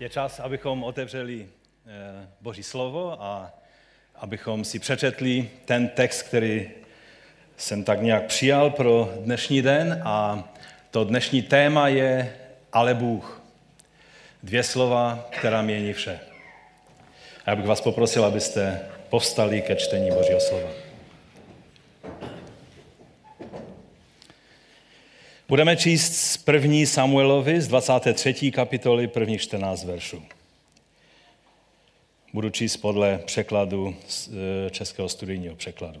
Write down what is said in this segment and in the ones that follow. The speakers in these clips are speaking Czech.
Je čas, abychom otevřeli eh, Boží slovo a abychom si přečetli ten text, který jsem tak nějak přijal pro dnešní den a to dnešní téma je ale Bůh. Dvě slova, která mění vše. A já bych vás poprosil, abyste povstali ke čtení Božího slova. Budeme číst z první Samuelovi z 23. kapitoly prvních 14 veršů. Budu číst podle překladu e, českého studijního překladu.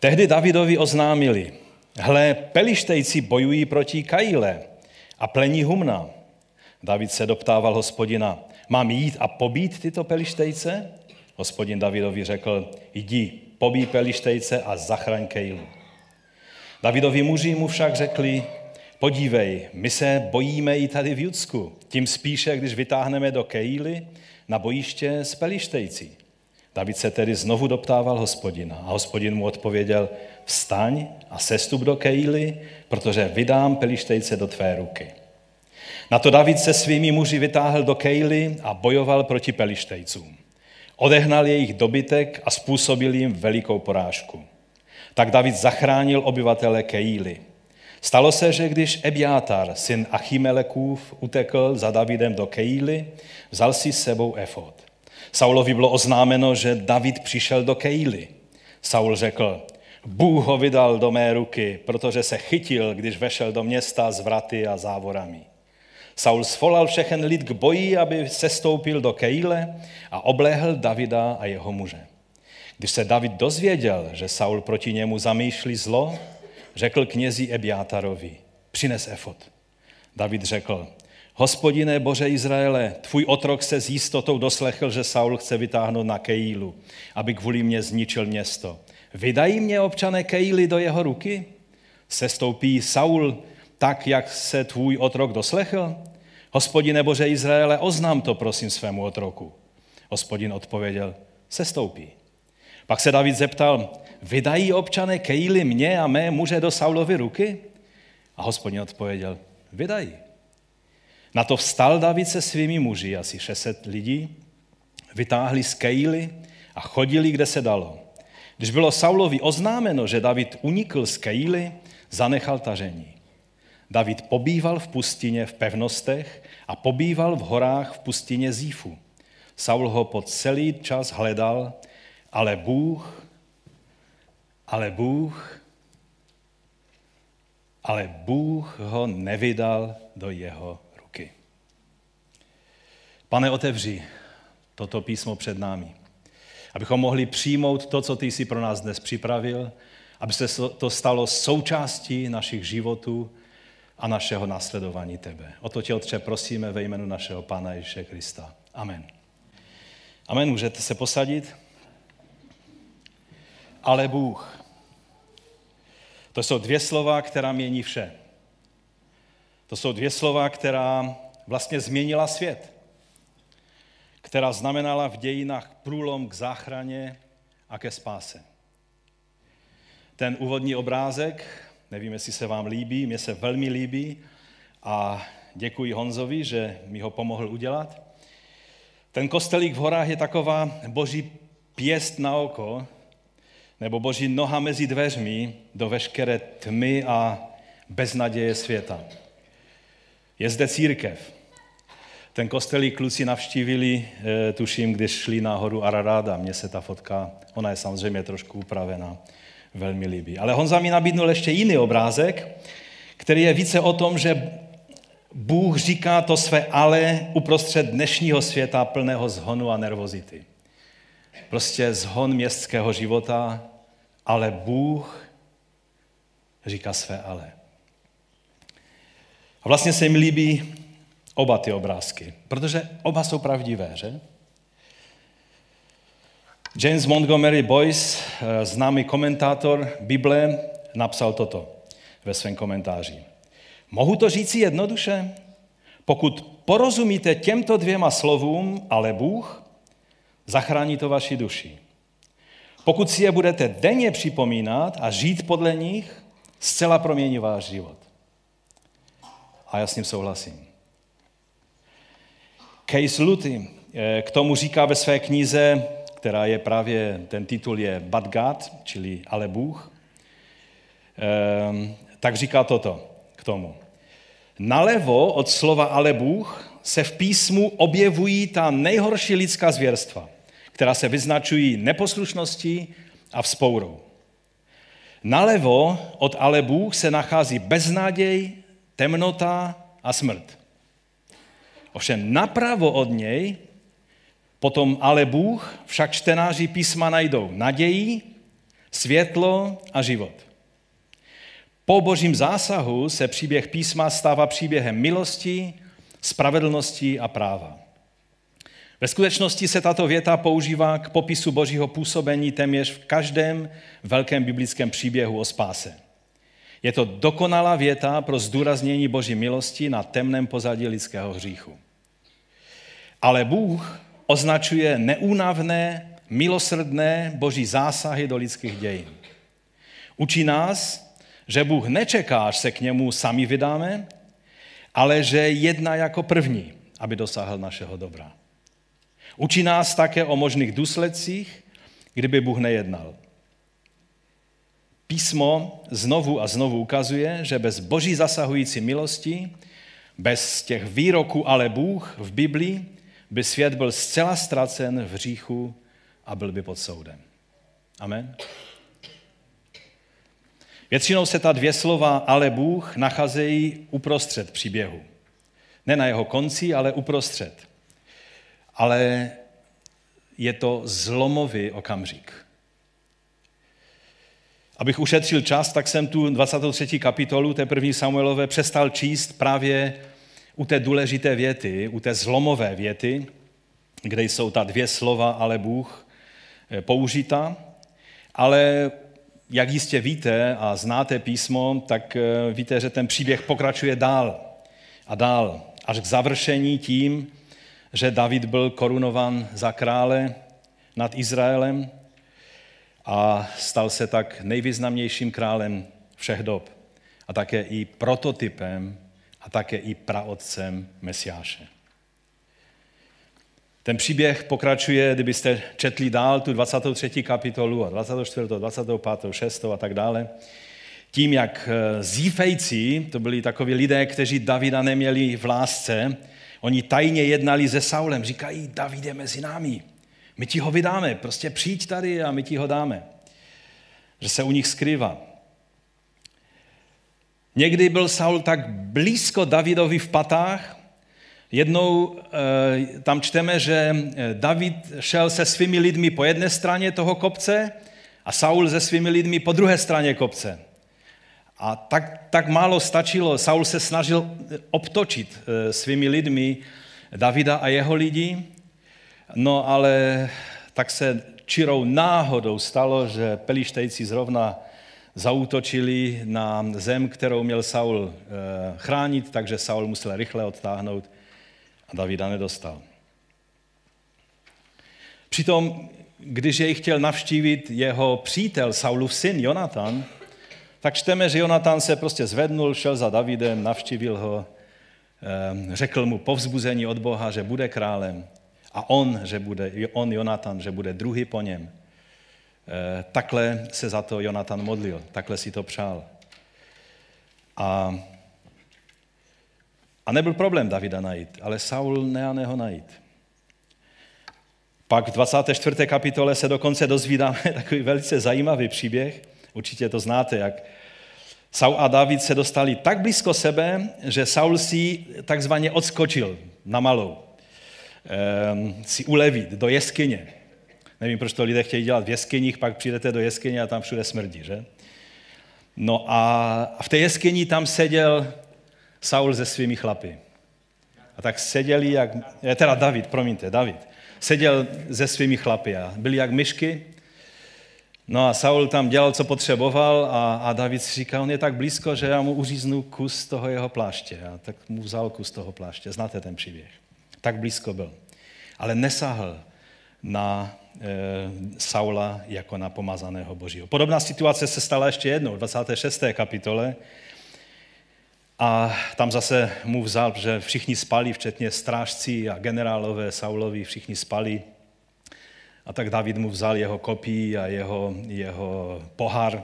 Tehdy Davidovi oznámili, hle, pelištejci bojují proti Kaile a plení humna. David se doptával hospodina, mám jít a pobít tyto pelištejce? Hospodin Davidovi řekl, jdi, pobí pelištejce a zachraň Kejlu. Davidovi muži mu však řekli, podívej, my se bojíme i tady v Judsku, tím spíše, když vytáhneme do Kejly na bojiště s Pelištejci. David se tedy znovu doptával hospodina a hospodin mu odpověděl, vstaň a sestup do Kejly, protože vydám Pelištejce do tvé ruky. Na to David se svými muži vytáhl do Kejly a bojoval proti Pelištejcům. Odehnal jejich dobytek a způsobil jim velikou porážku. Tak David zachránil obyvatele Kejíly. Stalo se, že když Ebiátar, syn Achimelekův, utekl za Davidem do Kejíly, vzal si s sebou efod. Saulovi bylo oznámeno, že David přišel do Kejíly. Saul řekl, Bůh ho vydal do mé ruky, protože se chytil, když vešel do města s vraty a závorami. Saul svolal všechen lid k boji, aby se stoupil do Kejle a obléhl Davida a jeho muže. Když se David dozvěděl, že Saul proti němu zamýšlí zlo, řekl knězi Ebiátarovi, přines efot. David řekl, hospodine Bože Izraele, tvůj otrok se s jistotou doslechl, že Saul chce vytáhnout na Kejlu, aby kvůli mě zničil město. Vydají mě občané Kejly do jeho ruky? Sestoupí Saul tak, jak se tvůj otrok doslechl? Hospodine Bože Izraele, oznám to prosím svému otroku. Hospodin odpověděl, sestoupí. Pak se David zeptal, vydají občané Kejly mě a mé muže do Saulovy ruky? A hospodin odpověděl, vydají. Na to vstal David se svými muži, asi 600 lidí, vytáhli z Kejly a chodili, kde se dalo. Když bylo Saulovi oznámeno, že David unikl z Kejly, zanechal tažení. David pobýval v pustině v pevnostech a pobýval v horách v pustině Zífu. Saul ho po celý čas hledal, ale Bůh, ale Bůh, ale Bůh ho nevydal do jeho ruky. Pane, otevři toto písmo před námi, abychom mohli přijmout to, co ty jsi pro nás dnes připravil, aby se to stalo součástí našich životů a našeho následování tebe. O to tě, Otče, prosíme ve jménu našeho Pána Ježíše Krista. Amen. Amen. Můžete se posadit? Ale Bůh. To jsou dvě slova, která mění vše. To jsou dvě slova, která vlastně změnila svět, která znamenala v dějinách průlom k záchraně a ke spáse. Ten úvodní obrázek, nevím, jestli se vám líbí, mně se velmi líbí a děkuji Honzovi, že mi ho pomohl udělat. Ten kostelík v horách je taková boží pěst na oko, nebo boží noha mezi dveřmi do veškeré tmy a beznaděje světa. Je zde církev. Ten kostelí kluci navštívili, eh, tuším, když šli na horu Araráda. Mně se ta fotka, ona je samozřejmě trošku upravená, velmi líbí. Ale Honza mi nabídnul ještě jiný obrázek, který je více o tom, že Bůh říká to své ale uprostřed dnešního světa plného zhonu a nervozity. Prostě zhon městského života, ale Bůh říká své ale. A vlastně se mi líbí oba ty obrázky, protože oba jsou pravdivé, že? James Montgomery Boyce, eh, známý komentátor Bible, napsal toto ve svém komentáři. Mohu to říci jednoduše? Pokud porozumíte těmto dvěma slovům, ale Bůh, zachrání to vaši duši. Pokud si je budete denně připomínat a žít podle nich, zcela promění váš život. A já s ním souhlasím. Case Luty k tomu říká ve své knize, která je právě, ten titul je But God, čili Ale Bůh, ehm, tak říká toto k tomu. Nalevo od slova ale Bůh se v písmu objevují ta nejhorší lidská zvěrstva, která se vyznačují neposlušností a vzpourou. Nalevo od ale Bůh se nachází beznaděj, temnota a smrt. Ovšem napravo od něj potom ale Bůh však čtenáři písma najdou naději, světlo a život. Po božím zásahu se příběh písma stává příběhem milosti, spravedlnosti a práva. Ve skutečnosti se tato věta používá k popisu božího působení téměř v každém velkém biblickém příběhu o spáse. Je to dokonalá věta pro zdůraznění boží milosti na temném pozadí lidského hříchu. Ale Bůh označuje neúnavné, milosrdné boží zásahy do lidských dějin. Učí nás, že Bůh nečeká, až se k němu sami vydáme, ale že jedná jako první, aby dosáhl našeho dobra. Učí nás také o možných důsledcích, kdyby Bůh nejednal. Písmo znovu a znovu ukazuje, že bez boží zasahující milosti, bez těch výroků ale Bůh v Biblii, by svět byl zcela ztracen v hříchu a byl by pod soudem. Amen. Většinou se ta dvě slova ale Bůh nacházejí uprostřed příběhu. Ne na jeho konci, ale uprostřed. Ale je to zlomový okamžik. Abych ušetřil čas, tak jsem tu 23. kapitolu té první Samuelové přestal číst právě u té důležité věty, u té zlomové věty, kde jsou ta dvě slova ale Bůh eh, použita, ale jak jistě víte a znáte písmo, tak eh, víte, že ten příběh pokračuje dál a dál, až k završení tím, že David byl korunovan za krále nad Izraelem a stal se tak nejvýznamnějším králem všech dob a také i prototypem a také i praotcem Mesiáše. Ten příběh pokračuje, kdybyste četli dál tu 23. kapitolu a 24., 25., 6. a tak dále, tím, jak eh, zífejci, to byli takoví lidé, kteří Davida neměli v lásce, oni tajně jednali se Saulem, říkají, David je mezi námi, my ti ho vydáme, prostě přijď tady a my ti ho dáme. Že se u nich skrývá. Někdy byl Saul tak blízko Davidovi v patách, jednou e, tam čteme, že eh, David šel se svými lidmi po jedné straně toho kopce a Saul se svými lidmi po druhé straně kopce. A tak, tak málo stačilo, Saul se snažil obtočit e, svými lidmi Davida a jeho lidi, no ale tak se čirou náhodou stalo, že pelištejci zrovna zautočili na zem, kterou měl Saul eh, chránit, takže Saul musel rychle odtáhnout a Davida nedostal. Přitom, když jej chtěl navštívit jeho přítel, Saulův syn Jonatan, tak čteme, že Jonatan se prostě zvednul, šel za Davidem, navštívil ho, eh, řekl mu povzbuzení od Boha, že bude králem a on, že bude, on Jonatan, že bude druhý po něm. Eh, takhle se za to Jonatan modlil, takhle si to přál. A, a nebyl problém Davida najít, ale Saul ne ho najít. Pak v 24. kapitole se dokonce dozvídáme takový velice zajímavý příběh, určitě to znáte, jak Saul a David se dostali tak blízko sebe, že Saul si takzvaně odskočil na malou, ehm, si ulevit do jeskyně. Nevím, proč to lidé chtějí dělat v jeskyních, pak přijdete do jeskyně a tam všude smrdí, že? No a v té jeskyni tam seděl Saul se svými chlapy. A tak seděli jak, eh, teda David, promiňte, David, seděl se svými chlapy a byli jak myšky. No a Saul tam dělal, co potřeboval a, a David si říká, on je tak blízko, že já mu uříznu kus toho jeho pláště. A tak mu vzal kus toho pláště. Znáte ten příběh. Tak blízko byl. Ale nesáhl na e, Saula jako na pomazaného božího. Podobná situace se stala ještě jednou v 26. kapitole. A tam zase mu vzal, že všichni spali, včetně strážci a generálové Saulovi, všichni spali. A tak David mu vzal jeho kopí a jeho, jeho pohár.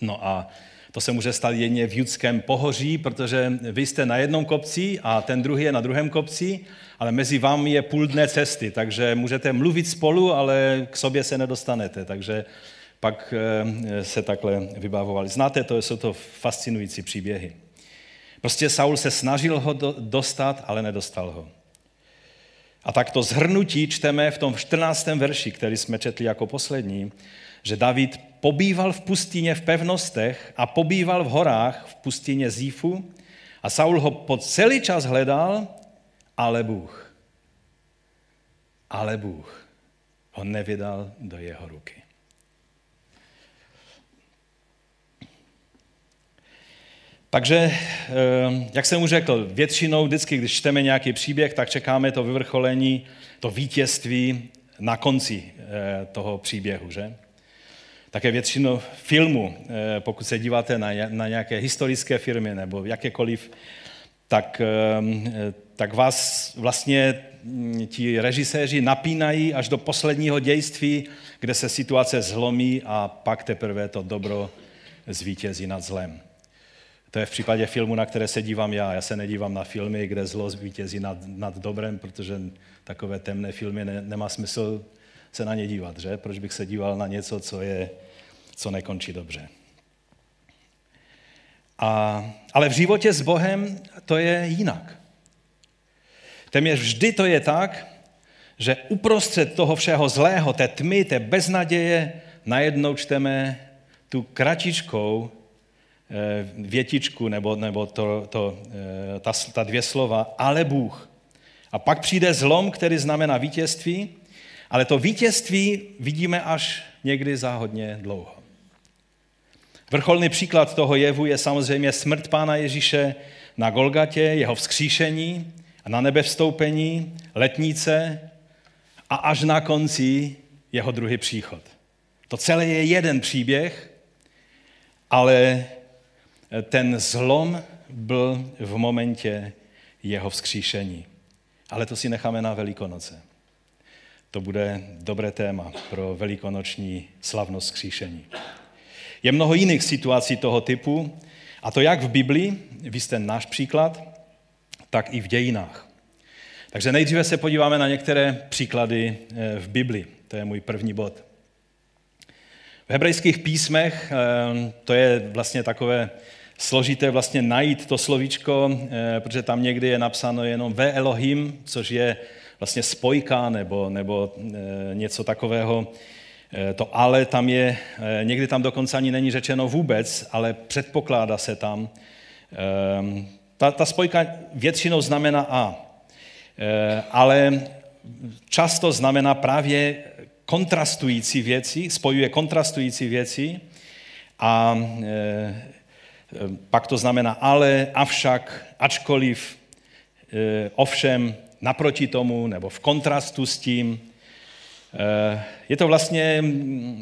No a to se může stát jen v judském pohoří, protože vy jste na jednom kopci a ten druhý je na druhém kopci, ale mezi vámi je půl dne cesty, takže můžete mluvit spolu, ale k sobě se nedostanete. Takže pak eh, se takhle vybavovali. Znáte to, jsou to fascinující příběhy. Prostě Saul se snažil ho dostat, ale nedostal ho. A tak to zhrnutí čteme v tom 14. verši, který jsme četli jako poslední, že David pobýval v pustině v pevnostech a pobýval v horách v pustině Zífu a Saul ho po celý čas hledal, ale Bůh, ale Bůh ho nevydal do jeho ruky. Takže, eh, jak jsem už řekl, většinou vždycky, když čteme nějaký příběh, tak čekáme to vyvrcholení, to vítězství na konci eh, toho příběhu, že? Také většinou filmu, eh, pokud se díváte na nějaké historické firmy nebo jakékoliv, tak, tak vás vlastně hm, ti režiséři napínají až do posledního dějství, kde se situace zlomí a pak teprve to dobro zvítězí nad zlem. To je v případě filmu, na které se dívám já. Já se nedívám na filmy, kde zlo zvítězí nad, nad dobrem, protože takové temné filmy ne, nemá smysl se na ně dívat, že? Proč bych se díval na něco, co, je, co nekončí dobře. A, ale v životě s Bohem to je jinak. Téměř vždy to je tak, že uprostřed toho všeho zlého, té tmy, té beznaděje, najednou čteme tu kratičkou větičku nebo, nebo to, to, eh, ta, ta dvě slova, ale Bůh. A pak přijde zlom, který znamená vítězství, ale to vítězství vidíme až někdy za hodně dlouho. Vrcholný příklad toho jevu je samozřejmě smrt Pána Ježíše na Golgatě, jeho vzkříšení a na nebe vstoupení, letnice a až na konci jeho druhý příchod. To celé je jeden příběh, ale ten zlom byl v momentě jeho vzkříšení. Ale to si necháme na Velikonoce. To bude dobré téma pro velikonoční slavnost vzkříšení. Je mnoho jiných situací toho typu, a to jak v Biblii, vy jste náš příklad, tak i v dějinách. Takže nejdříve se podíváme na některé příklady eh, v Biblii. To je můj první bod. V hebrejských písmech, eh, to je vlastně takové složité vlastně najít to slovíčko, eh, protože tam někdy je napsáno jenom ve Elohim, což je vlastně spojka nebo, nebo eh, něco takového. Eh, to ale tam je, někdy tam dokonce ani není řečeno vůbec, ale předpokládá se tam. Ta, ta spojka většinou znamená a, ale často znamená právě kontrastující věci, spojuje kontrastující věci a Ehm, pak to znamená ale, avšak, ačkoliv, ehm, ovšem, naproti tomu, nebo v kontrastu s tím. Ehm, je to vlastně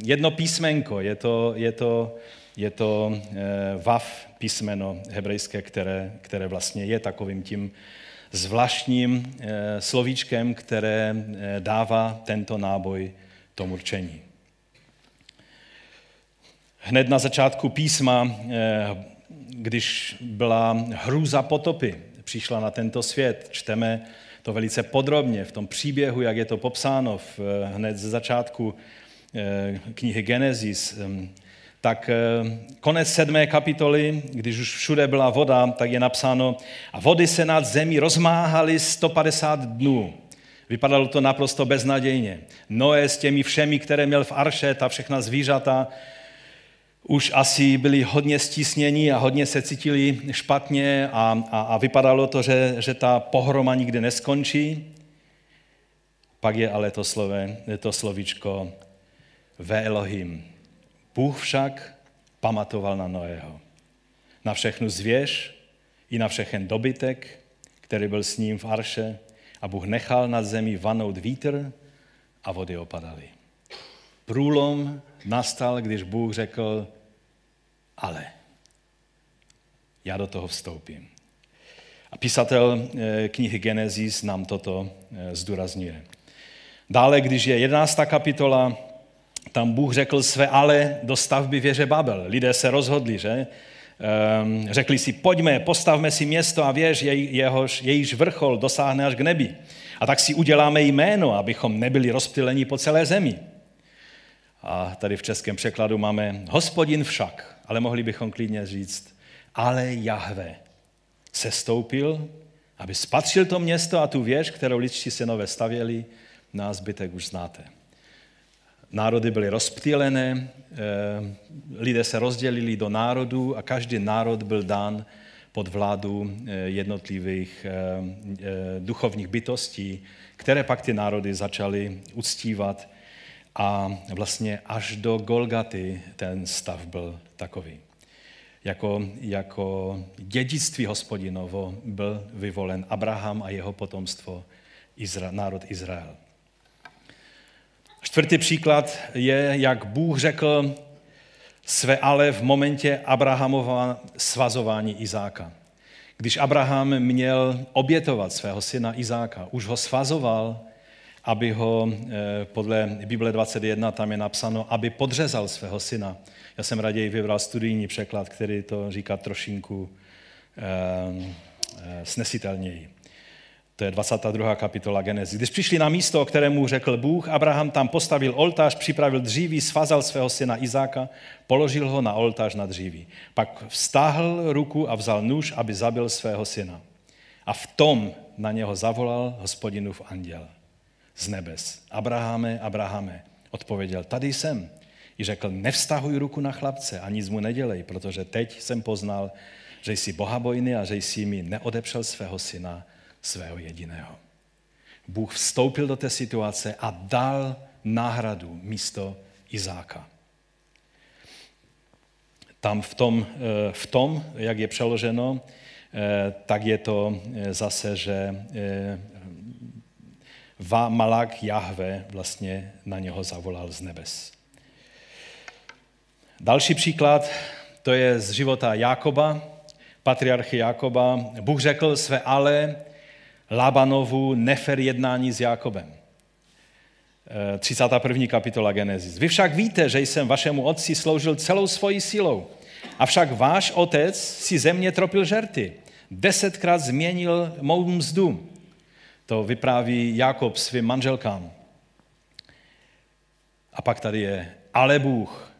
jedno písmenko, je to, je to, je to vav písmeno hebrejské, které, které vlastně je takovým tím zvláštním slovíčkem, které dává tento náboj tomu určení. Hned na začátku písma když byla hrůza potopy, přišla na tento svět. Čteme to velice podrobně v tom příběhu, jak je to popsáno v, hned ze začátku eh, knihy Genesis. Ehm, tak eh, konec sedmé kapitoly, když už všude byla voda, tak je napsáno, a vody se nad zemí rozmáhaly 150 dnů. Vypadalo to naprosto beznadějně. Noé s těmi všemi, které měl v arše, ta všechna zvířata, už asi byli hodně stísnění a hodně se cítili špatně a, a, a vypadalo to, že, že ta pohroma nikdy neskončí. Pak je ale to, slove, to slovíčko ve Elohim. Bůh však pamatoval na Noého. Na všechnu zvěř i na všechen dobytek, který byl s ním v Arše a Bůh nechal nad zemi vanout vítr a vody opadaly. Průlom nastal, když Bůh řekl ale. Já do toho vstoupím. A písatel eh, knihy Genesis nám toto eh, zdůrazňuje. Dále, když je 11. kapitola, tam Bůh řekl své ale do stavby věže Babel. Lidé se rozhodli, že? Ehm, řekli si, pojďme, postavme si město a věž, jehož, jejíž vrchol dosáhne až k nebi. A tak si uděláme jméno, abychom nebyli rozptyleni po celé zemi. A tady v českém překladu máme hospodin však, ale mohli bychom klidně říct, ale Jahve se stoupil, aby spatřil to město a tu věž, kterou lidští synové stavěli, na zbytek už znáte. Národy byly rozptýlené, eh, lidé se rozdělili do národů a každý národ byl dán pod vládu eh, jednotlivých eh, duchovních bytostí, které pak ty národy začaly uctívat a vlastně až do Golgaty ten stav byl takový. Jako, jako dědictví hospodinovo byl vyvolen Abraham a jeho potomstvo, Izra, národ Izrael. Čtvrtý příklad je, jak Bůh řekl své ale v momentě Abrahamova svazování Izáka. Když Abraham měl obětovat svého syna Izáka, už ho svazoval, aby ho, eh, podle Bible 21 tam je napsáno, aby podřezal svého syna. Já jsem raději vybral studijní překlad, který to říká trošinku eh, eh, snesitelněji. To je 22. kapitola Genesis. Když přišli na místo, o kterému řekl Bůh, Abraham tam postavil oltář, připravil dříví, svazal svého syna Izáka, položil ho na oltář na dříví. Pak vztáhl ruku a vzal nůž, aby zabil svého syna. A v tom na něho zavolal hospodinův anděl z nebes. Abrahame, Abrahame, odpověděl, tady jsem. I řekl, nevztahuj ruku na chlapce a nic mu nedělej, protože teď jsem poznal, že jsi bohabojný a že jsi mi neodepřel svého syna, svého jediného. Bůh vstoupil do té situace a dal náhradu místo Izáka. Tam v tom, eh, v tom, jak je přeloženo, eh, tak je to eh, zase, že Malak Jahve vlastně na něho zavolal z nebes. Další příklad, to je z života Jákoba, patriarchy Jákoba. Bůh řekl své ale Labanovu nefer jednání s Jákobem. 31. kapitola Genesis. Vy však víte, že jsem vašemu otci sloužil celou svojí silou. Avšak váš otec si země tropil žerty. Desetkrát změnil mou mzdu. To vypráví Jakob svým manželkám. A pak tady je, ale Bůh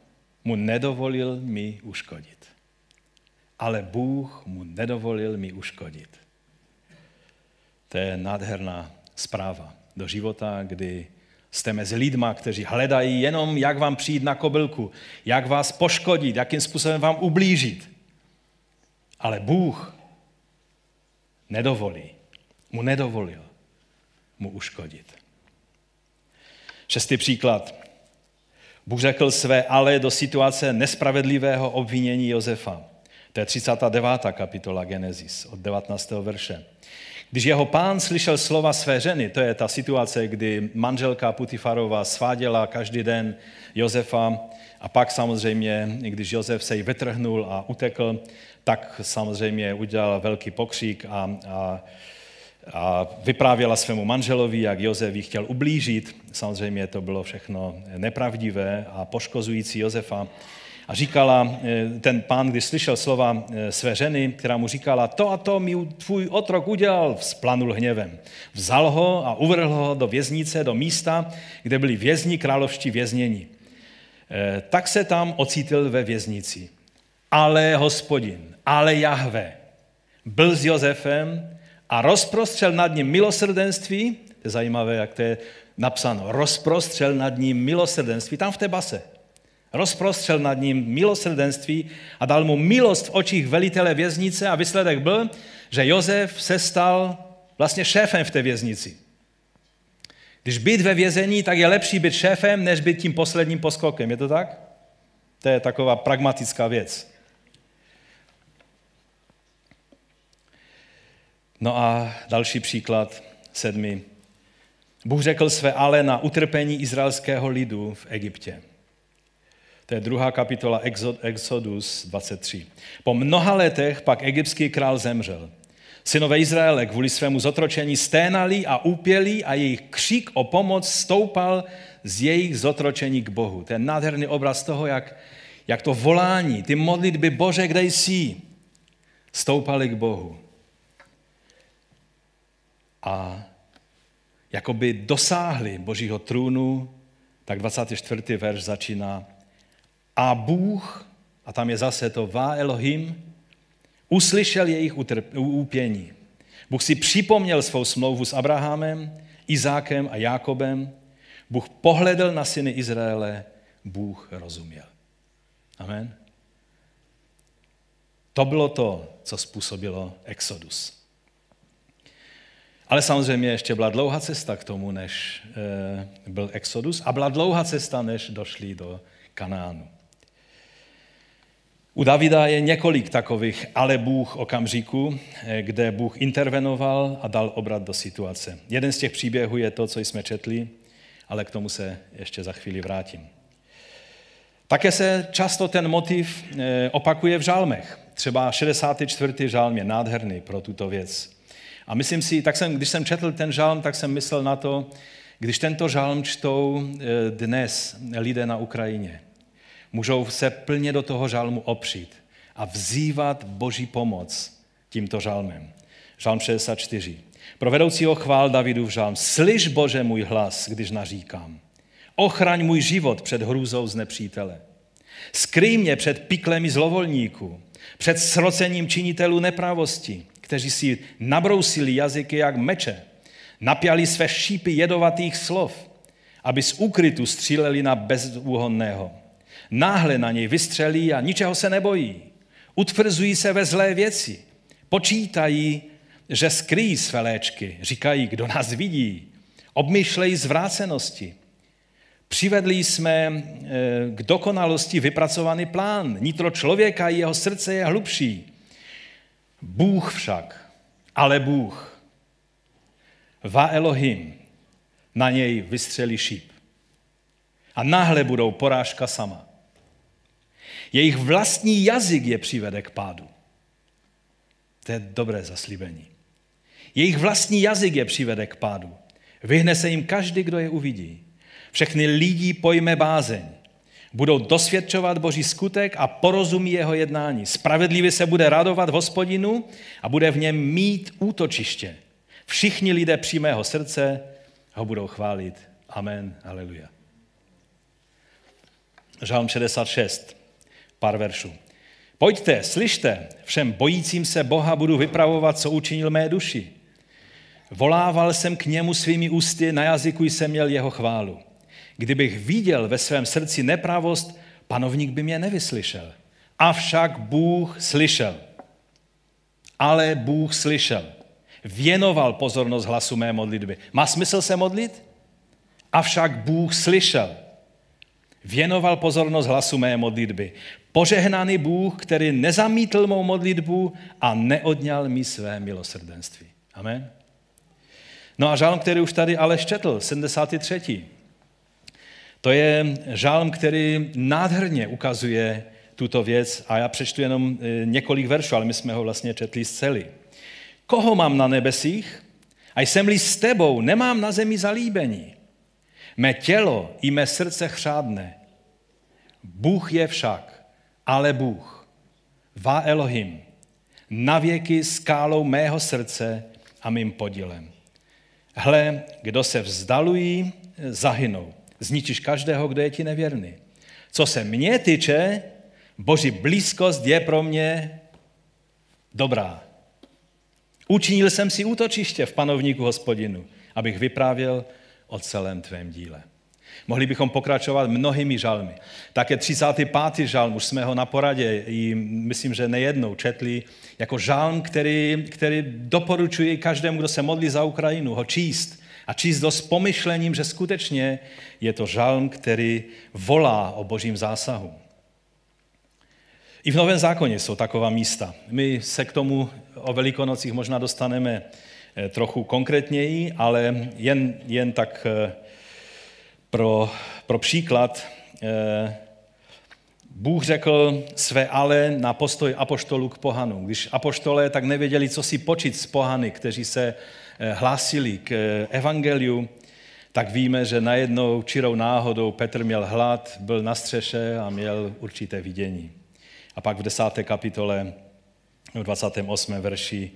mu nedovolil mi uškodit. Ale Bůh mu nedovolil mi uškodit. To je nádherná zpráva do života, kdy jste mezi lidma, kteří hledají jenom, jak vám přijít na kobylku, jak vás poškodit, jakým způsobem vám ublížit. Ale Bůh nedovolí, mu nedovolil mu uškodit. Šestý příklad. Bůh řekl své ale do situace nespravedlivého obvinění Josefa. To je 39. kapitola Genesis od 19. verše. Když jeho pán slyšel slova své ženy, to je ta situace, kdy manželka Putifarova sváděla každý den Josefa a pak samozřejmě, když Josef se jí vytrhnul a utekl, tak samozřejmě udělal velký pokřík a, a, a vyprávěla svému manželovi, jak Josef jí chtěl ublížit. Samozřejmě to bylo všechno nepravdivé a poškozující Josefa. A říkala, eh, ten pán, když slyšel slova eh, své ženy, která mu říkala, to a to mi tvůj otrok udělal, vzplanul hněvem. Vzal ho a uvrhl ho do věznice, do místa, kde byli vězni královští vězněni. Eh, tak se tam ocítil ve věznici. Ale hospodin, ale Jahve byl s Josefem a rozprostřel nad ním milosrdenství, to je zajímavé, jak to je napsáno, rozprostřel nad ním milosrdenství, tam v té base rozprostřel nad ním milosrdenství a dal mu milost v očích velitele věznice a výsledek byl, že Jozef se stal vlastně šéfem v té věznici. Když být ve vězení, tak je lepší být šéfem, než být tím posledním poskokem. Je to tak? To je taková pragmatická věc. No a další příklad, sedmi. Bůh řekl své ale na utrpení izraelského lidu v Egyptě. To je druhá kapitola Exodus 23. Po mnoha letech pak egyptský král zemřel. Synové Izraele kvůli svému zotročení sténali a úpěli a jejich křik o pomoc stoupal z jejich zotročení k Bohu. Ten nádherný obraz toho, jak, jak to volání, ty modlitby Bože, kde jsi, stoupali k Bohu. A jakoby dosáhli Božího trůnu, tak 24. verš začíná a Bůh, a tam je zase to Vá Elohim, uslyšel jejich úpění. Bůh si připomněl svou smlouvu s Abrahamem, Izákem a Jákobem. Bůh pohledl na syny Izraele, Bůh rozuměl. Amen. To bylo to, co způsobilo Exodus. Ale samozřejmě ještě byla dlouhá cesta k tomu, než e, byl Exodus a byla dlouhá cesta, než došli do Kanánu. U Davida je několik takových ale Bůh okamžiků, eh, kde Bůh intervenoval a dal obrat do situace. Jeden z těch příběhů je to, co jsme četli, ale k tomu se ještě za chvíli vrátím. Také se často ten motiv eh, opakuje v žálmech. Třeba 64. žálm je nádherný pro tuto věc. A myslím si, tak jsem, když jsem četl ten žálm, tak jsem myslel na to, když tento žálm čtou eh, dnes lidé na Ukrajině, můžou se plně do toho žálmu opřít a vzývat Boží pomoc tímto žálmem. Žálm 64. Pro vedoucího chvál Davidu v žálm. Slyš Bože můj hlas, když naříkám. Ochraň můj život před hrůzou z nepřítele. Skryj mě před piklemi zlovolníků, před srocením činitelů nepravosti, kteří si nabrousili jazyky jak meče, napěli své šípy jedovatých slov, aby z úkrytu stříleli na bezúhonného. Náhle na něj vystřelí a ničeho se nebojí. Utvrzují se ve zlé věci. Počítají, že skryjí své léčky. Říkají, kdo nás vidí. Obmyšlejí zvrácenosti. Přivedli jsme eh, k dokonalosti vypracovaný plán. Nitro člověka i jeho srdce je hlubší. Bůh však, ale Bůh, va Elohim, na něj vystřelí šíp. A náhle budou porážka sama. Jejich vlastní jazyk je přivede k pádu. To je dobré zaslíbení. Jejich vlastní jazyk je přivede k pádu. Vyhne se jim každý, kdo je uvidí. Všechny lidi pojme bázeň. Budou dosvědčovat Boží skutek a porozumí jeho jednání. Spravedlivě se bude radovat hospodinu a bude v něm mít útočiště. Všichni lidé přímého srdce ho budou chválit. Amen. Aleluja. Žálm 66 pár veršů. Pojďte, slyšte, všem bojícím se Boha budu vypravovat, co učinil mé duši. Volával jsem k němu svými ústy, na jazyku jsem měl jeho chválu. Kdybych viděl ve svém srdci nepravost, panovník by mě nevyslyšel. Avšak Bůh slyšel. Ale Bůh slyšel. Věnoval pozornost hlasu mé modlitby. Má smysl se modlit? Avšak Bůh slyšel. Věnoval pozornost hlasu mé modlitby. Požehnaný Bůh, který nezamítl mou modlitbu a neodňal mi své milosrdenství. Amen. No a žálm, který už tady ale četl, 73. To je žálm, který nádherně ukazuje tuto věc a já přečtu jenom e, několik veršů, ale my jsme ho vlastně četli celý. Koho mám na nebesích? A jsem-li s tebou, nemám na zemi zalíbení. Mé tělo i mé srdce chřádne. Bůh je však ale Bůh, Va Elohim, navěky skálou mého srdce a mým podílem. Hle, kdo se vzdalují, zahynou. Zničíš každého, kdo je ti nevěrný. Co se mě tyče, boží blízkost je pro mě dobrá. Učinil jsem si útočiště v panovníku hospodinu, abych vyprávěl o celém tvém díle. Mohli bychom pokračovat mnohými žalmy. Také 35. žalm, už jsme ho na poradě, i myslím, že nejednou četli, jako žalm, který, který doporučuje každému, kdo se modlí za Ukrajinu, ho číst. A číst to s pomyšlením, že skutečně je to žalm, který volá o božím zásahu. I v Novém zákoně jsou taková místa. My se k tomu o velikonocích možná dostaneme eh, trochu konkrétněji, ale jen, jen tak eh, pro, pro příklad, eh, Bůh řekl své ale na postoj apoštolů k pohanu. Když apoštolé tak nevěděli, co si počít s pohany, kteří se hlásili k eh, evangeliu, tak víme, že najednou čirou náhodou Petr měl hlad, byl na střeše a měl určité vidění. A pak v desáté kapitole, v 28. verši,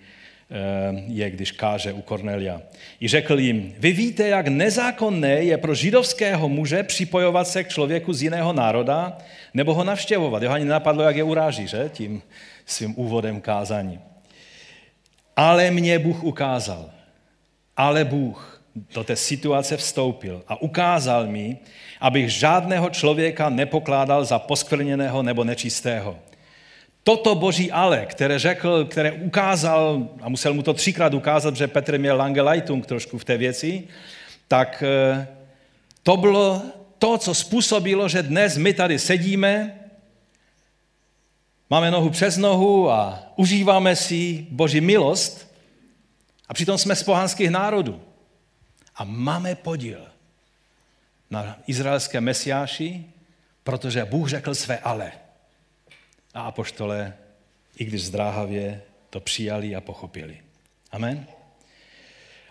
Eh, je, když káže u Kornelia. I řekl jim, vy víte, jak nezákonné je pro židovského muže připojovat se k člověku z jiného národa nebo ho navštěvovat. Jeho ani napadlo, jak je uráží, že? tím svým úvodem kázání. Ale mě Bůh ukázal. Ale Bůh do té situace vstoupil a ukázal mi, abych žádného člověka nepokládal za poskvrněného nebo nečistého. Toto boží ale, které řekl, které ukázal, a musel mu to třikrát ukázat, že Petr měl Langelajtung trošku v té věci, tak eh, to bylo to, co způsobilo, že dnes my tady sedíme, máme nohu přes nohu a užíváme si boží milost a přitom jsme z pohanských národů. A máme podíl na izraelské mesiáši, protože Bůh řekl své ale. A apoštole, i když zdráhavě, to přijali a pochopili. Amen.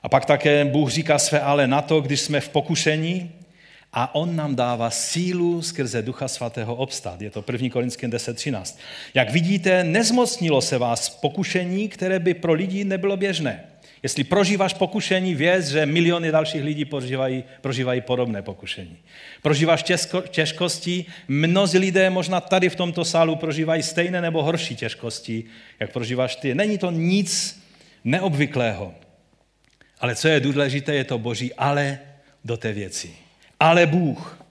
A pak také Bůh říká své ale na to, když jsme v pokušení a On nám dává sílu skrze Ducha Svatého obstát. Je to 1. Korinským 10.13. Jak vidíte, nezmocnilo se vás pokušení, které by pro lidi nebylo běžné. Jestli prožíváš pokušení, věz, že miliony dalších lidí prožívají, prožívají podobné pokušení. Prožíváš těžko, těžkosti, mnozí lidé možná tady v tomto sálu prožívají stejné nebo horší těžkosti, jak prožíváš ty. Není to nic neobvyklého. Ale co je důležité, je to boží ale do té věci. Ale Bůh.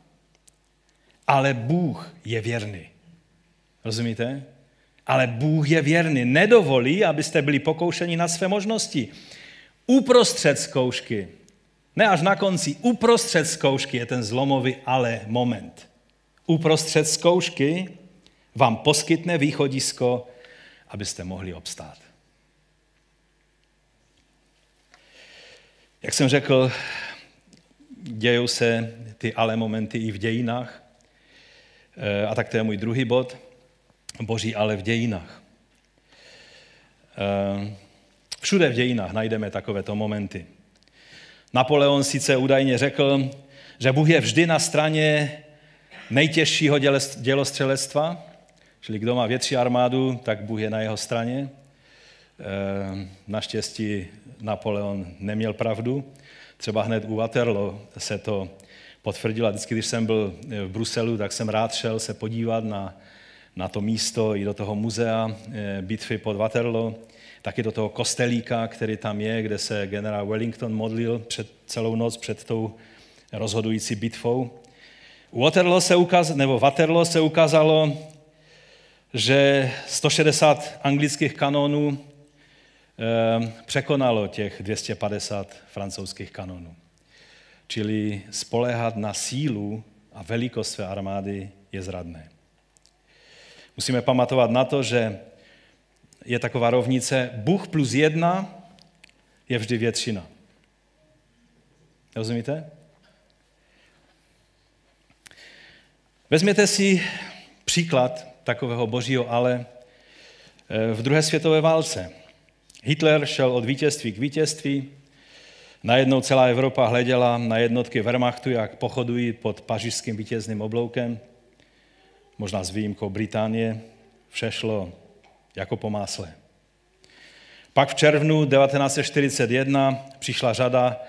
Ale Bůh je věrný. Rozumíte? Ale Bůh je věrný. Nedovolí, abyste byli pokoušeni na své možnosti. Uprostřed zkoušky, ne až na konci, uprostřed zkoušky je ten zlomový ale moment. Uprostřed zkoušky vám poskytne východisko, abyste mohli obstát. Jak jsem řekl, dějou se ty ale momenty i v dějinách. Eh, a tak to je můj druhý bod. Boží ale v dějinách. Všude v dějinách najdeme takovéto momenty. Napoleon sice údajně řekl, že Bůh je vždy na straně nejtěžšího dělostřelectva, čili kdo má větší armádu, tak Bůh je na jeho straně. Eh, naštěstí Napoleon neměl pravdu. Třeba hned u Waterloo se to potvrdilo. Vždycky, když jsem byl v Bruselu, tak jsem rád šel se podívat na, na to místo i do toho muzea eh, bitvy pod Waterloo taky do toho kostelíka, který tam je, kde se generál Wellington modlil před celou noc před tou rozhodující bitvou. U Waterloo se, ukaz, nebo Waterloo se ukázalo, že 160 anglických kanonů eh, překonalo těch 250 francouzských kanonů. Čili spolehat na sílu a velikost své armády je zradné. Musíme pamatovat na to, že je taková rovnice, Bůh plus jedna je vždy většina. Rozumíte? Vezměte si příklad takového božího ale eh, v druhé světové válce. Hitler šel od vítězství k vítězství, najednou celá Evropa hleděla na jednotky Wehrmachtu, jak pochodují pod pařížským vítězným obloukem, možná s výjimkou Británie, vše šlo jako po másle. Pak v červnu 1941 přišla řada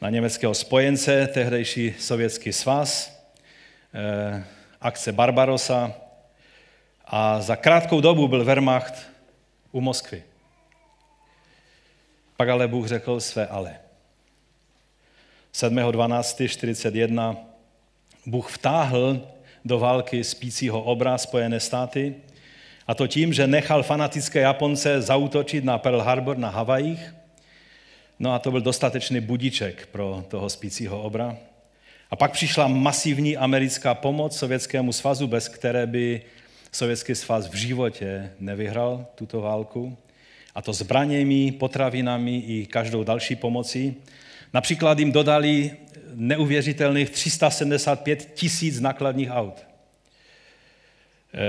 na německého spojence, tehdejší sovětský svaz, eh, akce Barbarosa a za krátkou dobu byl Wehrmacht u Moskvy. Pak ale Bůh řekl své ale. 7.12.41 Bůh vtáhl do války spícího obra Spojené státy a to tím, že nechal fanatické Japonce zautočit na Pearl Harbor na Havajích. No a to byl dostatečný budiček pro toho spícího obra. A pak přišla masivní americká pomoc Sovětskému svazu, bez které by Sovětský svaz v životě nevyhrál tuto válku. A to zbraněmi, potravinami i každou další pomocí. Například jim dodali neuvěřitelných 375 tisíc nakladních aut.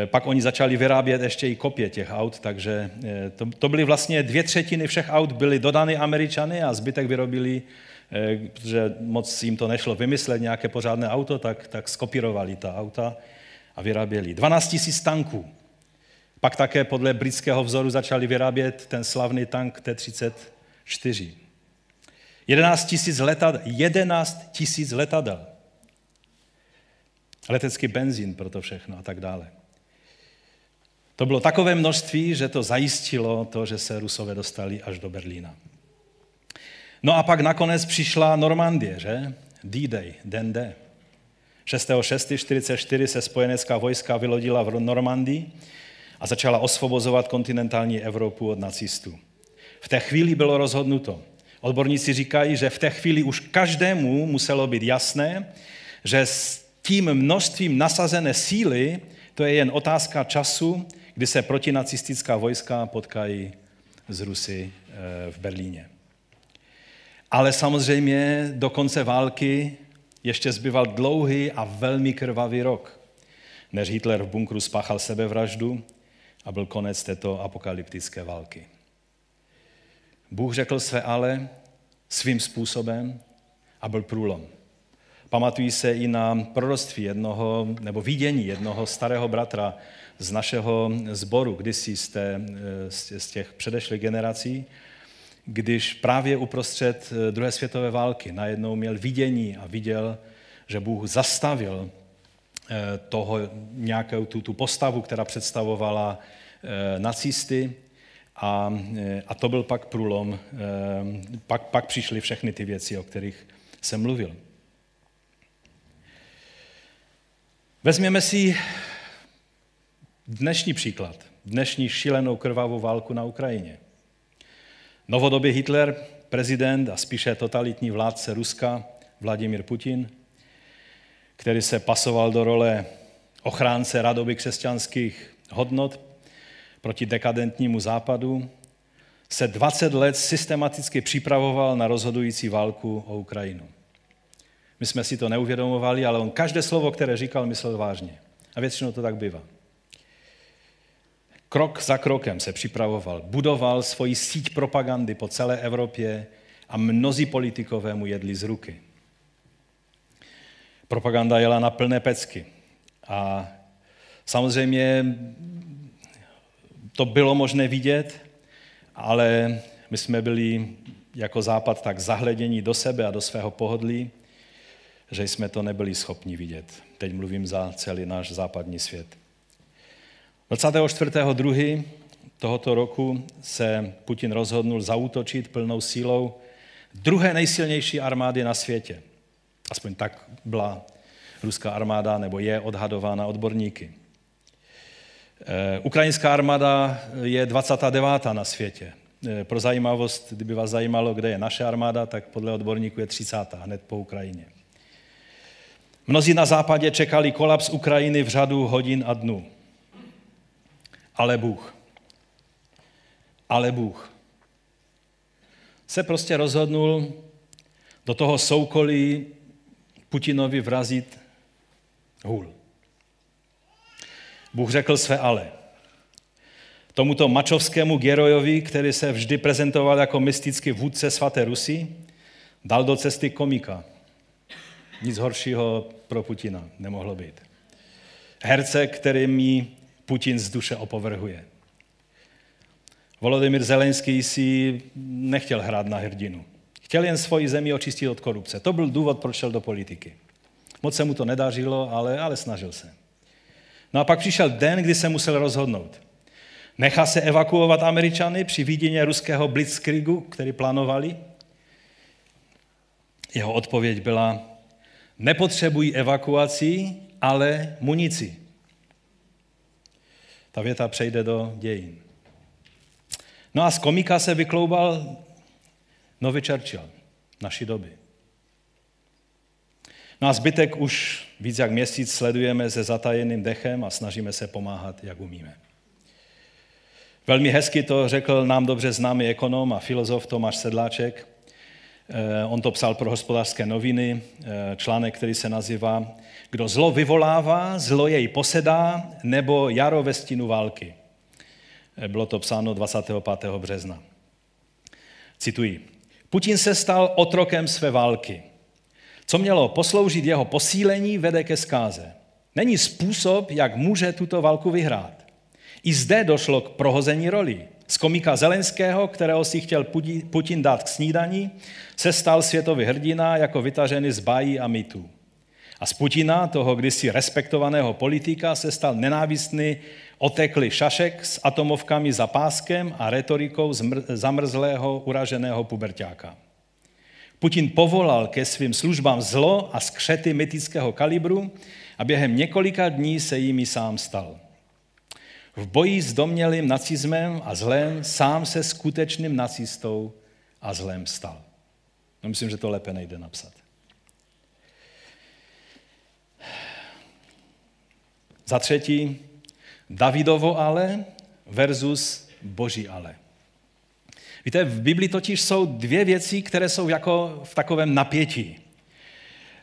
Pak oni začali vyrábět ještě i kopie těch aut, takže to, to byly vlastně dvě třetiny všech aut byly dodány Američany a zbytek vyrobili, protože moc jim to nešlo vymyslet nějaké pořádné auto, tak, tak skopírovali ta auta a vyráběli. 12 000 tanků. Pak také podle britského vzoru začali vyrábět ten slavný tank T-34. 11 tisíc letadel. 11 tisíc letadel. Letecký benzín pro to všechno a tak dále. To bylo takové množství, že to zajistilo to, že se Rusové dostali až do Berlína. No a pak nakonec přišla Normandie, že? D-Day, den D. 6.6.44 se spojenecká vojska vylodila v Normandii a začala osvobozovat kontinentální Evropu od nacistů. V té chvíli bylo rozhodnuto. Odborníci říkají, že v té chvíli už každému muselo být jasné, že s tím množstvím nasazené síly to je jen otázka času, kdy se protinacistická vojska potkají z Rusy eh, v Berlíně. Ale samozřejmě do konce války ještě zbyval dlouhý a velmi krvavý rok, než Hitler v bunkru spáchal sebevraždu a byl konec této apokalyptické války. Bůh řekl své ale svým způsobem a byl průlom. Pamatují se i na proroctví jednoho, nebo vidění jednoho starého bratra z našeho sboru, kdysi z, té, z těch předešlých generací, když právě uprostřed druhé světové války najednou měl vidění a viděl, že Bůh zastavil eh, toho nějakou tu, tu postavu, která představovala eh, nacisty a, eh, a to byl pak průlom. Pak, pak přišly všechny ty věci, o kterých jsem mluvil. Vezměme si dnešní příklad, dnešní šílenou krvavou válku na Ukrajině. Novodobý Hitler, prezident a spíše totalitní vládce Ruska, Vladimír Putin, který se pasoval do role ochránce radoby křesťanských hodnot proti dekadentnímu západu, se 20 let systematicky připravoval na rozhodující válku o Ukrajinu. My jsme si to neuvědomovali, ale on každé slovo, které říkal, myslel vážně. A většinou to tak bývá. Krok za krokem se připravoval, budoval svoji síť propagandy po celé Evropě a mnozí politikové mu jedli z ruky. Propaganda jela na plné pecky. A samozřejmě to bylo možné vidět, ale my jsme byli jako západ tak zahledění do sebe a do svého pohodlí, že jsme to nebyli schopni vidět. Teď mluvím za celý náš západní svět. 24.2. tohoto roku se Putin rozhodnul zautočit plnou sílou druhé nejsilnější armády na světě. Aspoň tak byla ruská armáda, nebo je odhadována odborníky. Eh, ukrajinská armáda je 29. na světě. Eh, pro zajímavost, kdyby vás zajímalo, kde je naše armáda, tak podle odborníků je 30. hned po Ukrajině. Mnozí na západě čekali kolaps Ukrajiny v řadu hodin a dnů. Ale Bůh, ale Bůh se prostě rozhodnul do toho soukolí Putinovi vrazit hůl. Bůh řekl své ale. Tomuto mačovskému gerojovi, který se vždy prezentoval jako mystický vůdce svaté Rusy, dal do cesty komika. Nic horšího pro Putina nemohlo být. Herce, kterými Putin z duše opovrhuje. Volodymyr Zelenský si nechtěl hrát na hrdinu. Chtěl jen svoji zemi očistit od korupce. To byl důvod, proč šel do politiky. Moc se mu to nedařilo, ale, ale snažil se. No a pak přišel den, kdy se musel rozhodnout. Nechá se evakuovat američany při vidění ruského blitzkriegu, který plánovali? Jeho odpověď byla, nepotřebují evakuaci, ale munici. Ta věta přejde do dějin. No a z komika se vykloubal nový Churchill naší doby. No a zbytek už víc jak měsíc sledujeme se zatajeným dechem a snažíme se pomáhat, jak umíme. Velmi hezky to řekl nám dobře známý ekonom a filozof Tomáš Sedláček. On to psal pro hospodářské noviny, článek, který se nazývá Kdo zlo vyvolává, zlo jej posedá, nebo jaro ve stínu války. Bylo to psáno 25. března. Cituji. Putin se stal otrokem své války. Co mělo posloužit jeho posílení, vede ke zkáze. Není způsob, jak může tuto válku vyhrát. I zde došlo k prohození roli. Z komika Zelenského, kterého si chtěl Putin dát k snídaní, se stal světový hrdina jako vytažený z bájí a mýtů. A z Putina, toho kdysi respektovaného politika, se stal nenávistný oteklý šašek s atomovkami za páskem a retorikou zamrzlého, uraženého puberťáka. Putin povolal ke svým službám zlo a skřety mytického kalibru a během několika dní se jimi sám stal. V boji s domělým nacismem a zlem sám se skutečným nacistou a zlem stal. No, myslím, že to lépe nejde napsat. Za třetí, Davidovo ale versus Boží ale. Víte, v Biblii totiž jsou dvě věci, které jsou jako v takovém napětí.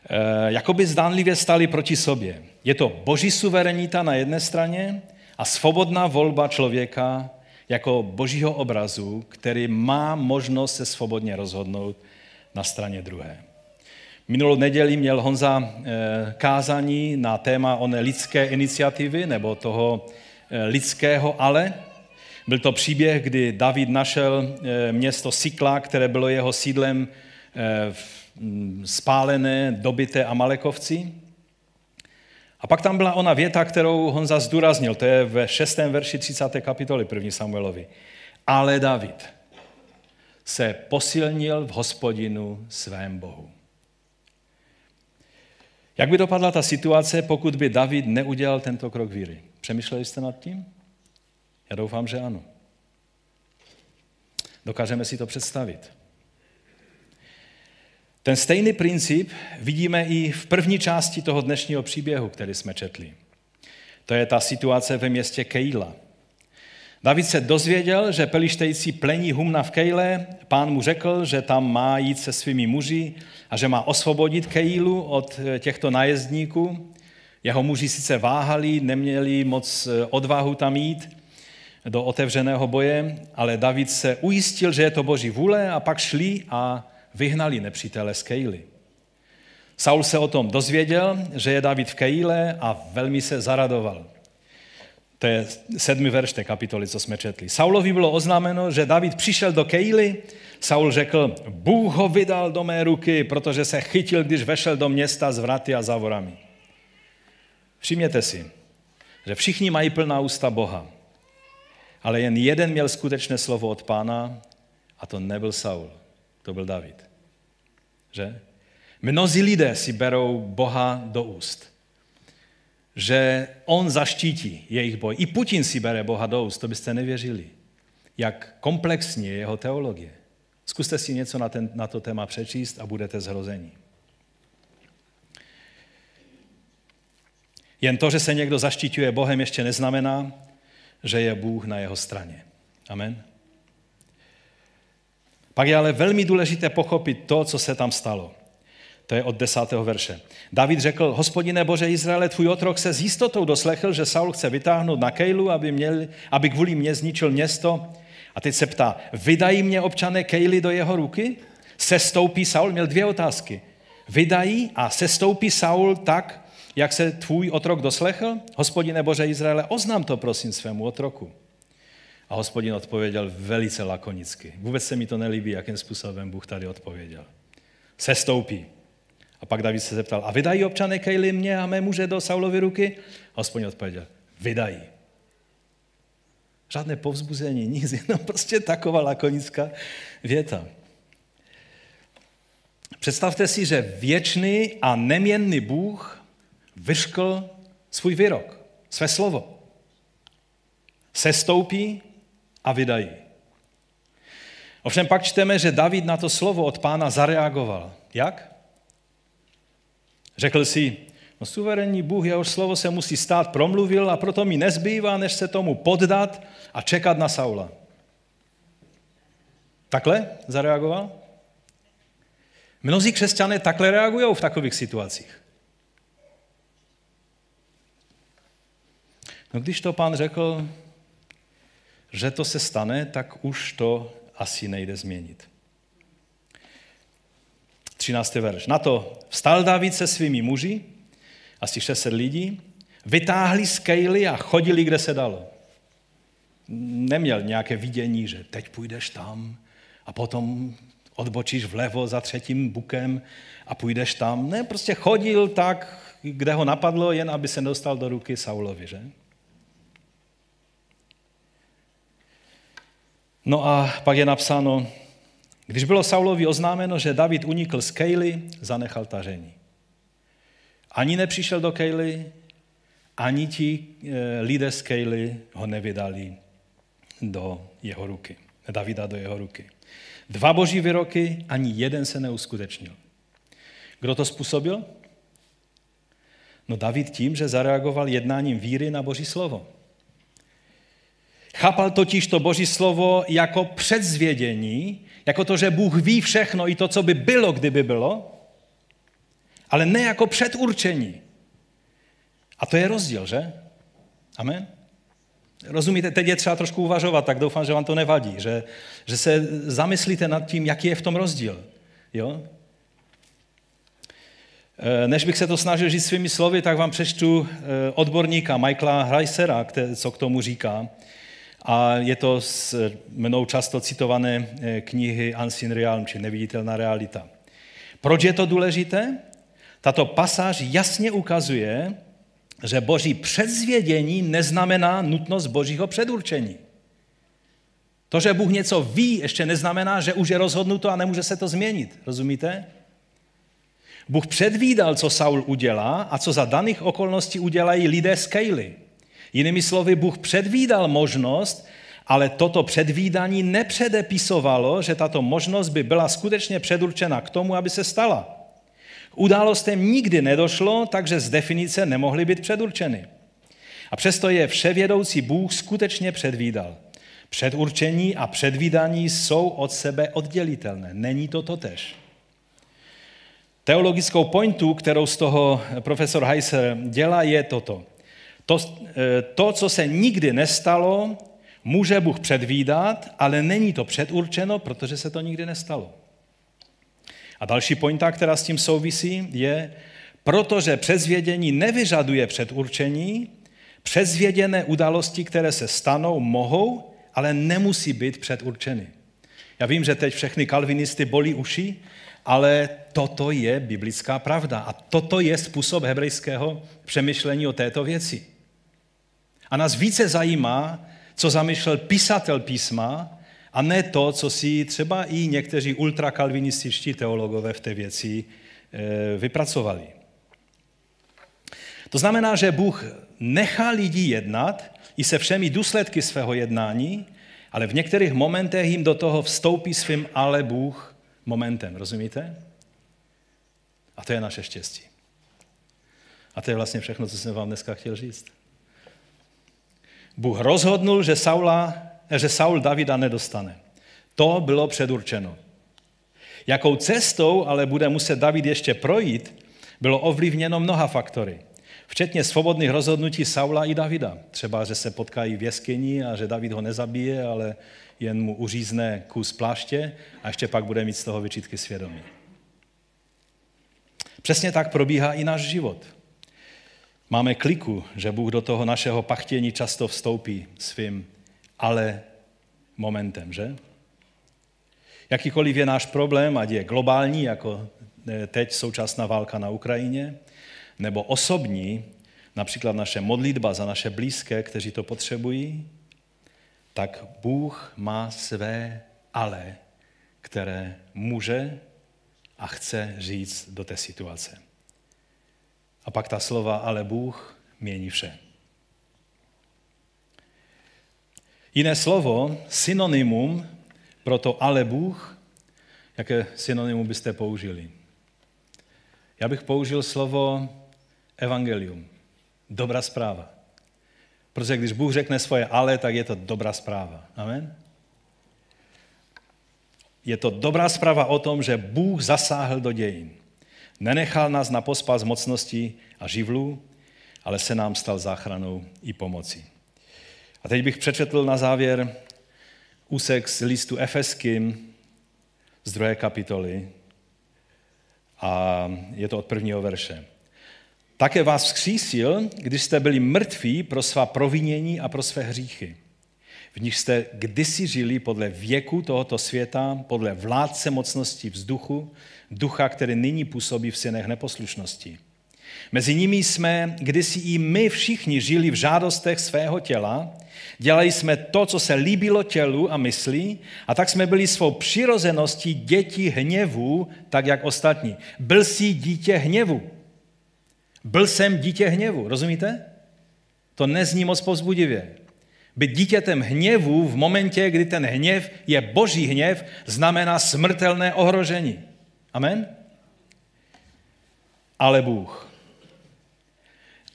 E, jakoby zdánlivě stali proti sobě. Je to boží suverenita na jedné straně a svobodná volba člověka jako božího obrazu, který má možnost se svobodně rozhodnout na straně druhé. Minulou neděli měl Honza eh, kázání na téma oné lidské iniciativy nebo toho eh, lidského ale. Byl to příběh, kdy David našel eh, město Sikla, které bylo jeho sídlem mm, spálené, dobité Amalekovci. A pak tam byla ona věta, kterou Honza zdůraznil, to je ve 6. verši 30. kapitoly 1. Samuelovi. Ale David se posilnil v hospodinu svém Bohu. Jak by dopadla ta situace, pokud by David neudělal tento krok víry? Přemýšleli jste nad tím? Já doufám, že ano. Dokážeme si to představit. Ten stejný princip vidíme i v první části toho dnešního příběhu, který jsme četli. To je ta situace ve městě Kejla. David se dozvěděl, že pelištejci plení humna v Kejle, pán mu řekl, že tam má jít se svými muži a že má osvobodit Kejlu od těchto najezdníků. Jeho muži sice váhali, neměli moc odvahu tam jít do otevřeného boje, ale David se ujistil, že je to boží vůle a pak šli a vyhnali nepřítele z Kejly. Saul se o tom dozvěděl, že je David v Kejle a velmi se zaradoval. To je sedmi verš té kapitoly, co jsme četli. Saulovi bylo oznámeno, že David přišel do Kejly. Saul řekl, Bůh ho vydal do mé ruky, protože se chytil, když vešel do města s vraty a závorami. Všimněte si, že všichni mají plná ústa Boha, ale jen jeden měl skutečné slovo od pána a to nebyl Saul to byl David. Že? Mnozí lidé si berou Boha do úst. Že on zaštítí jejich boj. I Putin si bere Boha do úst, to byste nevěřili. Jak komplexní je jeho teologie. Zkuste si něco na, ten, na to téma přečíst a budete zhrození. Jen to, že se někdo zaštiťuje Bohem, ještě neznamená, že je Bůh na jeho straně. Amen. Pak je ale velmi důležité pochopit to, co se tam stalo. To je od desátého verše. David řekl, hospodine Bože Izraele, tvůj otrok se s jistotou doslechl, že Saul chce vytáhnout na Kejlu, aby, měl, aby kvůli mě zničil město. A teď se ptá, vydají mě občané Kejly do jeho ruky? Sestoupí Saul? Měl dvě otázky. Vydají a sestoupí Saul tak, jak se tvůj otrok doslechl? Hospodine Bože Izraele, oznám to prosím svému otroku. A hospodin odpověděl velice lakonicky. Vůbec se mi to nelíbí, jakým způsobem Bůh tady odpověděl. Sestoupí. A pak David se zeptal, a vydají občané Kejli mě a mé muže do Saulovy ruky? A hospodin odpověděl, vydají. Žádné povzbuzení, nic, jenom prostě taková lakonická věta. Představte si, že věčný a neměnný Bůh vyškl svůj výrok, své slovo. Sestoupí a vydají. Ovšem pak čteme, že David na to slovo od pána zareagoval. Jak? Řekl si, no suverénní Bůh, jehož slovo se musí stát, promluvil a proto mi nezbývá, než se tomu poddat a čekat na Saula. Takhle zareagoval? Mnozí křesťané takhle reagují v takových situacích. No když to pán řekl, že to se stane, tak už to asi nejde změnit. 13. verš. Na to vstal David se svými muži, asi 600 lidí, vytáhli z kejly a chodili, kde se dalo. Neměl nějaké vidění, že teď půjdeš tam a potom odbočíš vlevo za třetím bukem a půjdeš tam. Ne, prostě chodil tak, kde ho napadlo, jen aby se dostal do ruky Saulovi, že? No a pak je napsáno, když bylo Saulovi oznámeno, že David unikl z Kejly, zanechal tažení. Ani nepřišel do Kejly, ani ti eh, lidé z Kejly ho nevydali do jeho ruky. Davida do jeho ruky. Dva boží výroky, ani jeden se neuskutečnil. Kdo to způsobil? No David tím, že zareagoval jednáním víry na boží slovo. Chápal totiž to boží slovo jako předzvědění, jako to, že Bůh ví všechno i to, co by bylo, kdyby bylo, ale ne jako předurčení. A to je rozdíl, že? Amen? Rozumíte, teď je třeba trošku uvažovat, tak doufám, že vám to nevadí, že, že se zamyslíte nad tím, jaký je v tom rozdíl. Jo? E, než bych se to snažil říct svými slovy, tak vám přečtu e, odborníka Michaela Hreisera, co k tomu říká. A je to z mnou často citované e, knihy Unseen Realm, či Neviditelná realita. Proč je to důležité? Tato pasáž jasně ukazuje, že boží předzvědění neznamená nutnost božího předurčení. To, že Bůh něco ví, ještě neznamená, že už je rozhodnuto a nemůže se to změnit. Rozumíte? Bůh předvídal, co Saul udělá a co za daných okolností udělají lidé z Kejly. Jinými slovy, Bůh předvídal možnost, ale toto předvídání nepředepisovalo, že tato možnost by byla skutečně předurčena k tomu, aby se stala. Událostem nikdy nedošlo, takže z definice nemohly být předurčeny. A přesto je vševědoucí Bůh skutečně předvídal. Předurčení a předvídání jsou od sebe oddělitelné. Není to totež. Teologickou pointu, kterou z toho profesor Heiser dělá, je toto. To, eh, to, co se nikdy nestalo, může Bůh předvídat, ale není to předurčeno, protože se to nikdy nestalo. A další pointa, která s tím souvisí, je, protože přezvědění nevyžaduje předurčení, přezvěděné události, které se stanou, mohou, ale nemusí být předurčeny. Já vím, že teď všechny kalvinisty bolí uši, ale toto je biblická pravda a toto je způsob hebrejského přemýšlení o této věci. A nás více zajímá, co zamýšlel písatel písma, a ne to, co si třeba i někteří ultrakalvinističtí teologové v té věci eh, vypracovali. To znamená, že Bůh nechá lidi jednat i se všemi důsledky svého jednání, ale v některých momentech jim do toho vstoupí svým ale Bůh momentem. Rozumíte? A to je naše štěstí. A to je vlastně všechno, co jsem vám dneska chtěl říct. Bůh rozhodnul, že Saula že Saul Davida nedostane. To bylo předurčeno. Jakou cestou ale bude muset David ještě projít, bylo ovlivněno mnoha faktory. Včetně svobodných rozhodnutí Saula i Davida. Třeba, že se potkají v jeskyni a že David ho nezabije, ale jen mu uřízne kus pláště a ještě pak bude mít z toho vyčítky svědomí. Přesně tak probíhá i náš život. Máme kliku, že Bůh do toho našeho pachtění často vstoupí svým ale momentem, že? Jakýkoliv je náš problém, ať je globální, jako eh, teď současná válka na Ukrajině, nebo osobní, například naše modlitba za naše blízké, kteří to potřebují, tak Bůh má své ale, které může a chce říct do té situace. A pak ta slova ale Bůh mění vše. Jiné slovo, synonymum pro to ale Bůh, jaké synonymum byste použili? Já bych použil slovo evangelium, dobrá zpráva. Protože když Bůh řekne svoje ale, tak je to dobrá zpráva. Amen? Je to dobrá zpráva o tom, že Bůh zasáhl do dějin. Nenechal nás na pospas mocnosti a živlů, ale se nám stal záchranou i pomocí. A teď bych přečetl na závěr úsek z listu Efeským z druhé kapitoly a je to od prvního verše. Také vás vzkřísil, když jste byli mrtví pro svá provinění a pro své hříchy. V nich jste kdysi žili podle věku tohoto světa, podle vládce mocnosti vzduchu, ducha, který nyní působí v synech neposlušnosti. Mezi nimi jsme kdysi i my všichni žili v žádostech svého těla, dělali jsme to, co se líbilo tělu a mysli, a tak jsme byli svou přirozeností děti hněvu, tak jak ostatní. Byl jsi dítě hněvu. Byl jsem dítě hněvu, rozumíte? To nezní moc povzbudivě. Být dítětem hněvu v momentě, kdy ten hněv je boží hněv, znamená smrtelné ohrožení. Amen? Ale Bůh.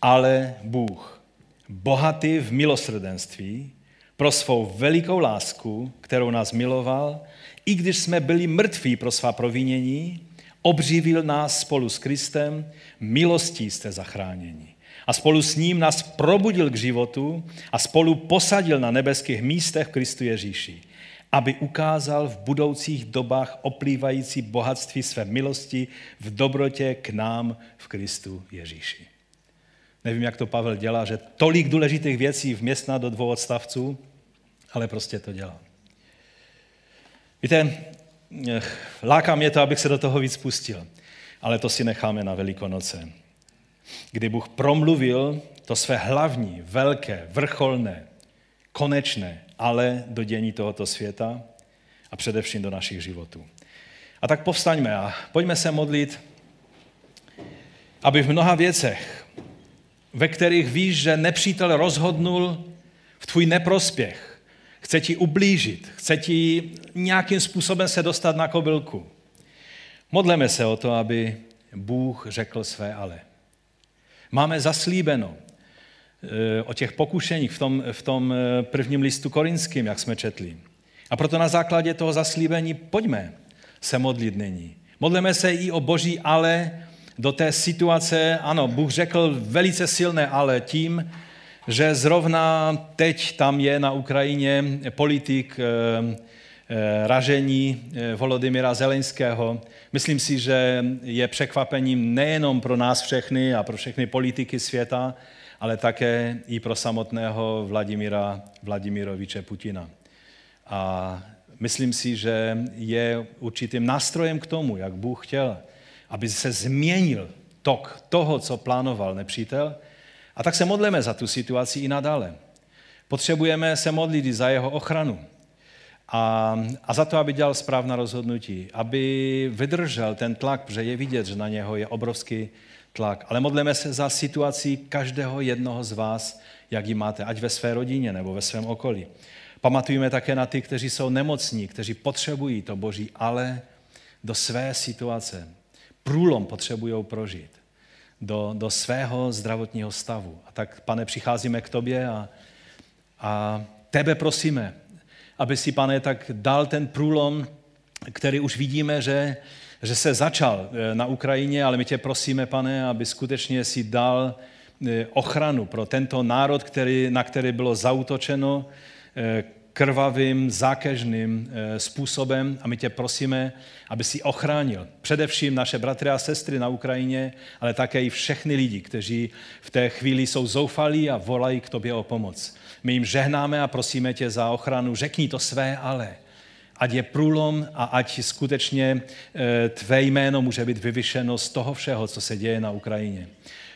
Ale Bůh, bohatý v milosrdenství, pro svou velikou lásku, kterou nás miloval, i když jsme byli mrtví pro svá provinění, obživil nás spolu s Kristem, milostí jste zachráněni. A spolu s ním nás probudil k životu a spolu posadil na nebeských místech v Kristu Ježíši, aby ukázal v budoucích dobách oplývající bohatství své milosti v dobrotě k nám v Kristu Ježíši. Nevím, jak to Pavel dělá, že tolik důležitých věcí vměstná do dvou odstavců, ale prostě to dělá. Víte, láká mě to, abych se do toho víc pustil, ale to si necháme na Velikonoce. Kdy Bůh promluvil to své hlavní, velké, vrcholné, konečné, ale do dění tohoto světa a především do našich životů. A tak povstaňme a pojďme se modlit, aby v mnoha věcech, ve kterých víš, že nepřítel rozhodnul v tvůj neprospěch, chce ti ublížit, chce ti nějakým způsobem se dostat na kobylku. Modleme se o to, aby Bůh řekl své ale. Máme zaslíbeno eh, o těch pokušeních v tom, v tom eh, prvním listu korinským, jak jsme četli. A proto na základě toho zaslíbení pojďme se modlit nyní. Modleme se i o boží ale do té situace, ano, Bůh řekl velice silné ale tím, že zrovna teď tam je na Ukrajině politik eh, ražení Volodymyra Zelenského, Myslím si, že je překvapením nejenom pro nás všechny a pro všechny politiky světa, ale také i pro samotného Vladimíra Vladimiroviče Putina. A myslím si, že je určitým nástrojem k tomu, jak Bůh chtěl, aby se změnil tok toho, co plánoval nepřítel. A tak se modlíme za tu situaci i nadále. Potřebujeme se modlit za jeho ochranu. A, a za to, aby dělal správná rozhodnutí, aby vydržel ten tlak, protože je vidět, že na něho je obrovský tlak. Ale modlíme se za situaci každého jednoho z vás, jak ji máte, ať ve své rodině nebo ve svém okolí. Pamatujeme také na ty, kteří jsou nemocní, kteří potřebují to Boží, ale do své situace. Průlom potřebují prožít do, do svého zdravotního stavu. A tak, pane, přicházíme k tobě a, a tebe prosíme, aby si, pane, tak dal ten průlom, který už vidíme, že, že se začal eh, na Ukrajině, ale my tě prosíme, pane, aby skutečně si dal eh, ochranu pro tento národ, který, na který bylo zautočeno eh, krvavým, zákežným způsobem a my tě prosíme, aby si ochránil především naše bratry a sestry na Ukrajině, ale také i všechny lidi, kteří v té chvíli jsou zoufalí a volají k tobě o pomoc. My jim žehnáme a prosíme tě za ochranu. Řekni to své ale. Ať je průlom a ať skutečně eh, tvé jméno může být vyvyšeno z toho všeho, co se děje na Ukrajině.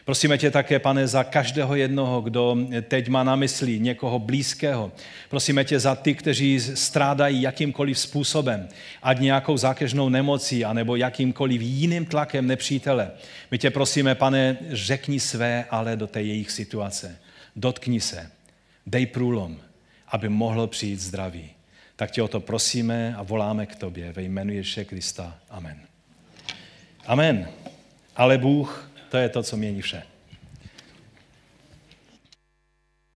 Prosíme tě také, pane, za každého jednoho, kdo teď má na mysli někoho blízkého. Prosíme tě za ty, kteří strádají jakýmkoliv způsobem, ať nějakou zákežnou nemocí, anebo jakýmkoliv jiným tlakem nepřítele. My tě prosíme, pane, řekni své ale do té jejich situace. Dotkni se. Dej průlom, aby mohlo přijít zdraví. Tak tě o to prosíme a voláme k tobě ve jménu Ježíše Krista. Amen. Amen. Ale Bůh, to je to, co vše.